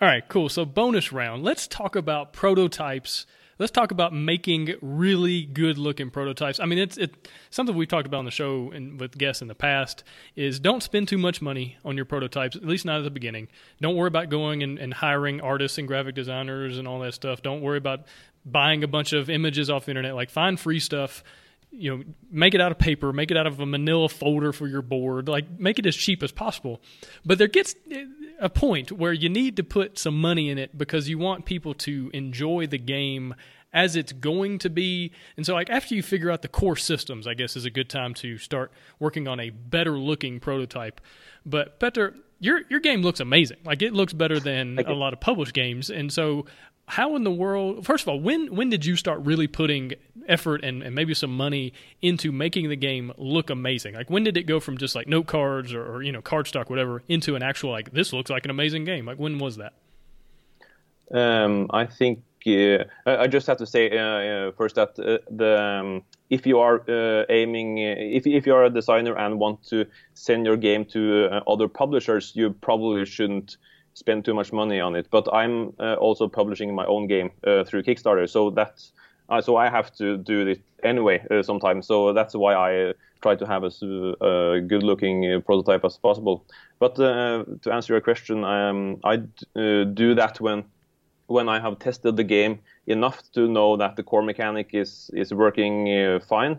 All right, cool. So bonus round. Let's talk about prototypes. Let's talk about making really good looking prototypes. I mean, it's it, something we've talked about on the show and with guests in the past is don't spend too much money on your prototypes, at least not at the beginning. Don't worry about going and, and hiring artists and graphic designers and all that stuff. Don't worry about buying a bunch of images off the internet. Like find free stuff you know, make it out of paper, make it out of a manila folder for your board, like make it as cheap as possible. But there gets a point where you need to put some money in it because you want people to enjoy the game as it's going to be. And so like after you figure out the core systems, I guess is a good time to start working on a better looking prototype. But Petter, your your game looks amazing. Like it looks better than a lot of published games. And so how in the world first of all when when did you start really putting effort and, and maybe some money into making the game look amazing? Like when did it go from just like note cards or, or you know card stock whatever into an actual like this looks like an amazing game? Like when was that? Um, i think uh, I just have to say uh, uh, first that uh, the um, if you are uh, aiming uh, if if you are a designer and want to send your game to other publishers you probably shouldn't spend too much money on it. But I'm uh, also publishing my own game uh, through Kickstarter, so that's uh, so I have to do it anyway uh, sometimes. So that's why I uh, try to have as uh, good-looking prototype as possible. But to answer your question, um, I do that when when I have tested the game enough to know that the core mechanic is is working fine,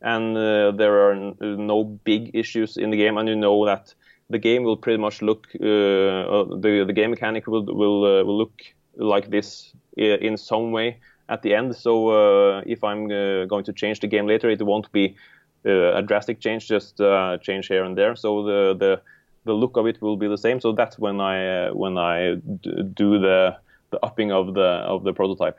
and there are no big issues in the game, and you know that the game will pretty much look uh, uh, the the game mechanic will will uh, will look like this in some way at the end. So if I'm going to change the game later, it won't be a drastic change, just change here and there. So the the the look of it will be the same. So that's when I when I do the the upping of the of the prototype.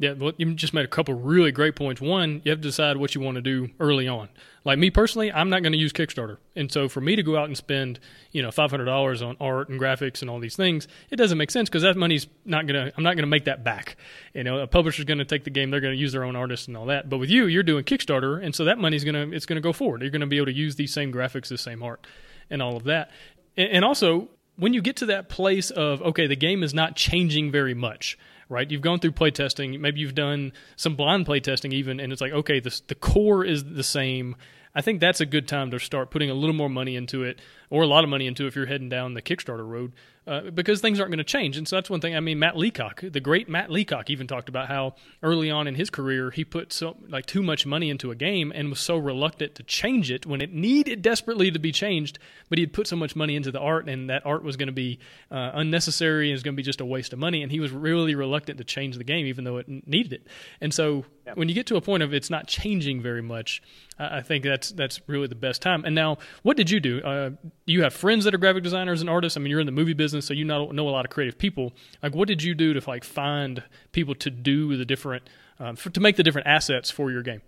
Yeah, well, you just made a couple really great points. One, you have to decide what you want to do early on. Like me personally, I'm not going to use Kickstarter, and so for me to go out and spend, you know, five hundred dollars on art and graphics and all these things, it doesn't make sense because that money's not gonna. I'm not going to make that back. You know, a publisher's going to take the game, they're going to use their own artists and all that. But with you, you're doing Kickstarter, and so that money's going to it's going to go forward. You're going to be able to use these same graphics, the same art, and all of that. And, and also, when you get to that place of okay, the game is not changing very much right? You've gone through playtesting. Maybe you've done some blind playtesting even, and it's like, okay, the the core is the same. I think that's a good time to start putting a little more money into it, or a lot of money into it if you're heading down the Kickstarter road, uh, because things aren't going to change. And so that's one thing. I mean, Matt Leacock, the great Matt Leacock, even talked about how early on in his career he put so like too much money into a game and was so reluctant to change it when it needed desperately to be changed. But he had put so much money into the art, and that art was going to be uh, unnecessary and was going to be just a waste of money. And he was really reluctant to change the game, even though it needed it. And so yeah. when you get to a point of it's not changing very much, I think that's that's really the best time. And now, what did you do? Uh, you have friends that are graphic designers and artists. I mean, you're in the movie business, so you know, know a lot of creative people. Like, what did you do to like find people to do the different um, for, to make the different assets for your game?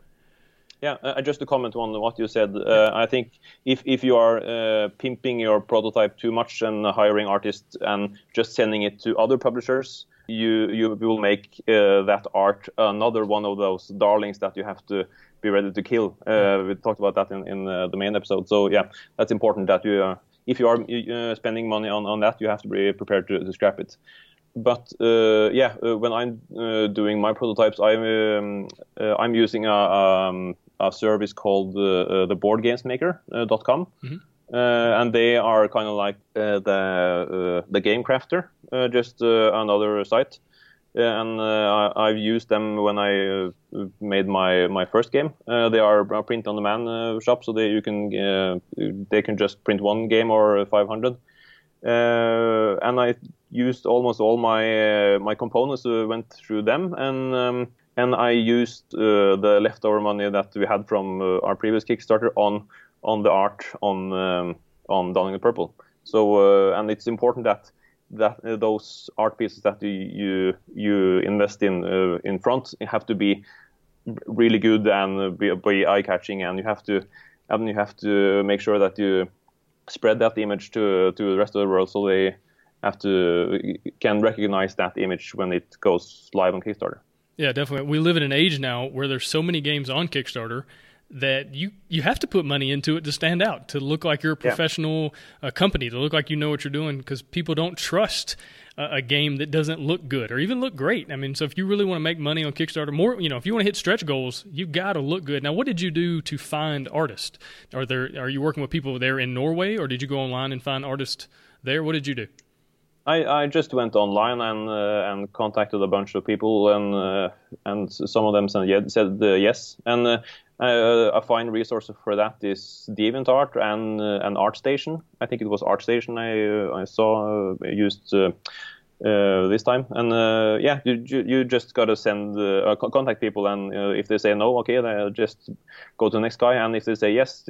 Yeah, uh, just to comment on what you said, uh, I think if if you are uh, pimping your prototype too much and hiring artists and just sending it to other publishers, you you will make uh, that art another one of those darlings that you have to be ready to kill. Uh, we talked about that in, in uh, the main episode. So yeah, that's important that you, uh, if you are uh, spending money on, on that, you have to be prepared to, to scrap it. But uh, yeah, uh, when I'm doing my prototypes, I'm um, I'm using a, um, a service called the BoardGamesMaker.com. Mm-hmm. and they are kind of like the the Game Crafter, just another site and uh, I've used them when I uh, made my my first game. Uh, they are a print on demand uh, shop, so they you can uh, they can just print one game or 500. Uh, and I used almost all my my components went through them, and um, and I used the leftover money that we had from our previous Kickstarter on on the art on um, on Dawning the Purple. So and it's important that that uh, those art pieces that you you, you invest in uh, in front have to be really good and be, be eye catching, and you have to and you have to make sure that you spread that image to to the rest of the world so they have to can recognize that image when it goes live on Kickstarter. Yeah, definitely. We live in an age now where there's so many games on Kickstarter that you you have to put money into it to stand out, to look like you're a professional yeah. uh, company, to look like you know what you're doing, because people don't trust a, a game that doesn't look good or even look great. I mean, so if you really want to make money on Kickstarter, more you know, if you want to hit stretch goals, you've got to look good. Now, what did you do to find artists? Are there are you working with people there in Norway, or did you go online and find artists there? What did you do? I, I just went online and uh, and contacted a bunch of people and uh, and some of them said, said uh, yes and uh, uh, a fine resource for that is DeviantArt and uh, and ArtStation. I think it was ArtStation I I saw used. Uh, this time. And uh, yeah, you, you just gotta send uh, contact people, and if they say no, okay, then just go to the next guy. And if they say yes,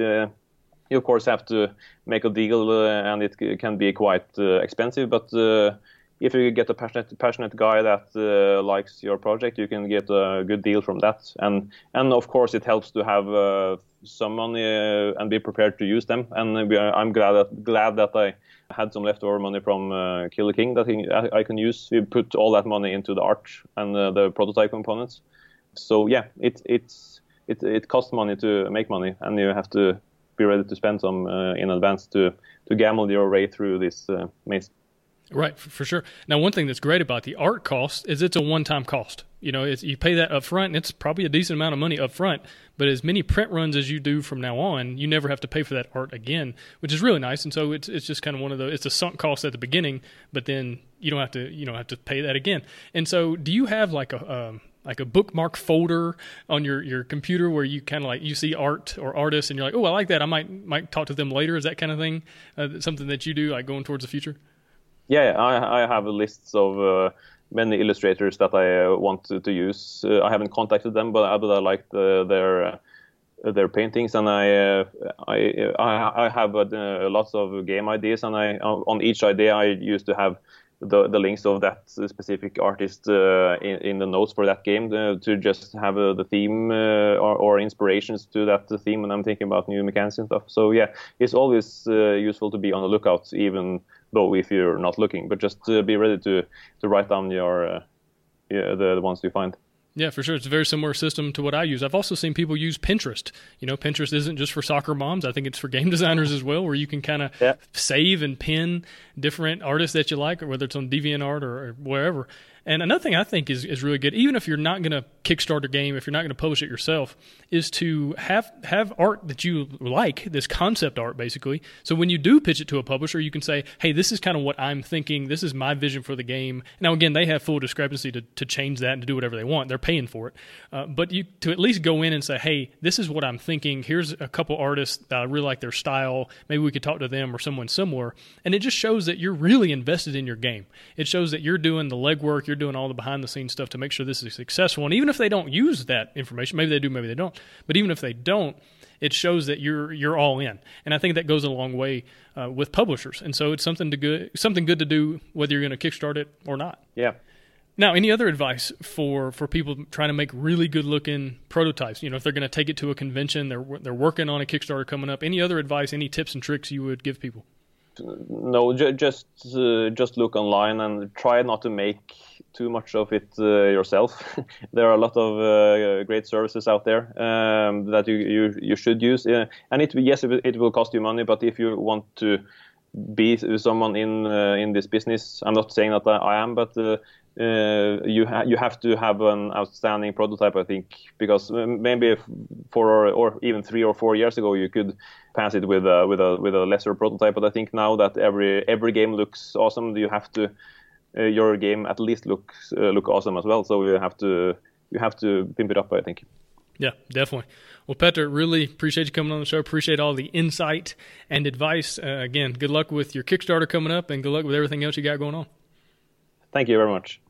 you of course have to make a deal, uh, and it can be quite uh, expensive. But uh, if you get a passionate passionate guy that uh, likes your project, you can get a good deal from that. And and of course, it helps to have uh, some money uh, and be prepared to use them. And I'm glad that glad that I had some leftover money from Killer King that I, can use. We put all that money into the art and the prototype components. So yeah, it it's it it costs money to make money, and you have to be ready to spend some uh, in advance to to gamble your way through this uh, maze. Right, for sure. Now, one thing that's great about the art cost is it's a one-time cost. You know, you pay that up front, and it's probably a decent amount of money up front. But as many print runs as you do from now on, you never have to pay for that art again, which is really nice. And so it's it's just kind of one of the it's a sunk cost at the beginning, but then you don't have to you don't have to pay that again. And so, do you have like a um, like a bookmark folder on your, your computer where you kind of like you see art or artists and you're like oh I like that I might might talk to them later is that kind of thing uh, something that you do like going towards the future yeah I, I have lists of uh, many illustrators that I uh, want to, to use uh, I haven't contacted them but, but I like the, their uh, their paintings and I uh, I I have lots of game ideas and I on each idea I used to have the, the links of that specific artist uh, in, in, the notes for that game uh, to just have uh, the theme uh, or, or, inspirations to that theme when I'm thinking about new mechanics and stuff. So yeah, it's always uh, useful to be on the lookout, even though if you're not looking, but just be ready to to write down your uh, yeah, the, the ones you find. Yeah, for sure. It's a very similar system to what I use. I've also seen people use Pinterest. You know, Pinterest isn't just for soccer moms. I think it's for game designers as well, where you can kind of yeah. save and pin different artists that you like, or whether it's on DeviantArt or, or wherever. And another thing I think is, is really good, even if you're not going to kickstart a game, if you're not going to publish it yourself, is to have have art that you like, this concept art basically. So when you do pitch it to a publisher, you can say, hey, this is kind of what I'm thinking. This is my vision for the game. Now, again, they have full discrepancy to, to change that and to do whatever they want. They're paying for it. Uh, but you to at least go in and say, hey, this is what I'm thinking. Here's a couple artists that I really like their style. Maybe we could talk to them or someone similar. And it just shows that you're really invested in your game. It shows that you're doing the legwork you're doing all the behind the scenes stuff to make sure this is successful. And even if they don't use that information, maybe they do, maybe they don't. But even if they don't, it shows that you're you're all in. And I think that goes a long way uh, with publishers. And so it's something to good something good to do whether you're going to kickstart it or not. Yeah. Now, any other advice for, for people trying to make really good looking prototypes? You know, if they're going to take it to a convention, they're they're working on a Kickstarter coming up. Any other advice? Any tips and tricks you would give people? No, just uh, just look online and try not to make too much of it uh, yourself. there are a lot of uh, great services out there um, that you, you you should use, uh, and it yes it will cost you money, but if you want to be someone in in this business, I'm not saying that I am, but uh, you ha- you have to have an outstanding prototype, I think, because maybe four or, or, even three or four years ago you could pass it with a with a with a lesser prototype. But I think now that every every game looks awesome, you have to your game at least looks uh, look awesome as well. So you have to you have to pimp it up. I think. Yeah, definitely. Well, Petter, really appreciate you coming on the show. Appreciate all the insight and advice. Uh, again, good luck with your Kickstarter coming up, and good luck with everything else you got going on. Thank you very much.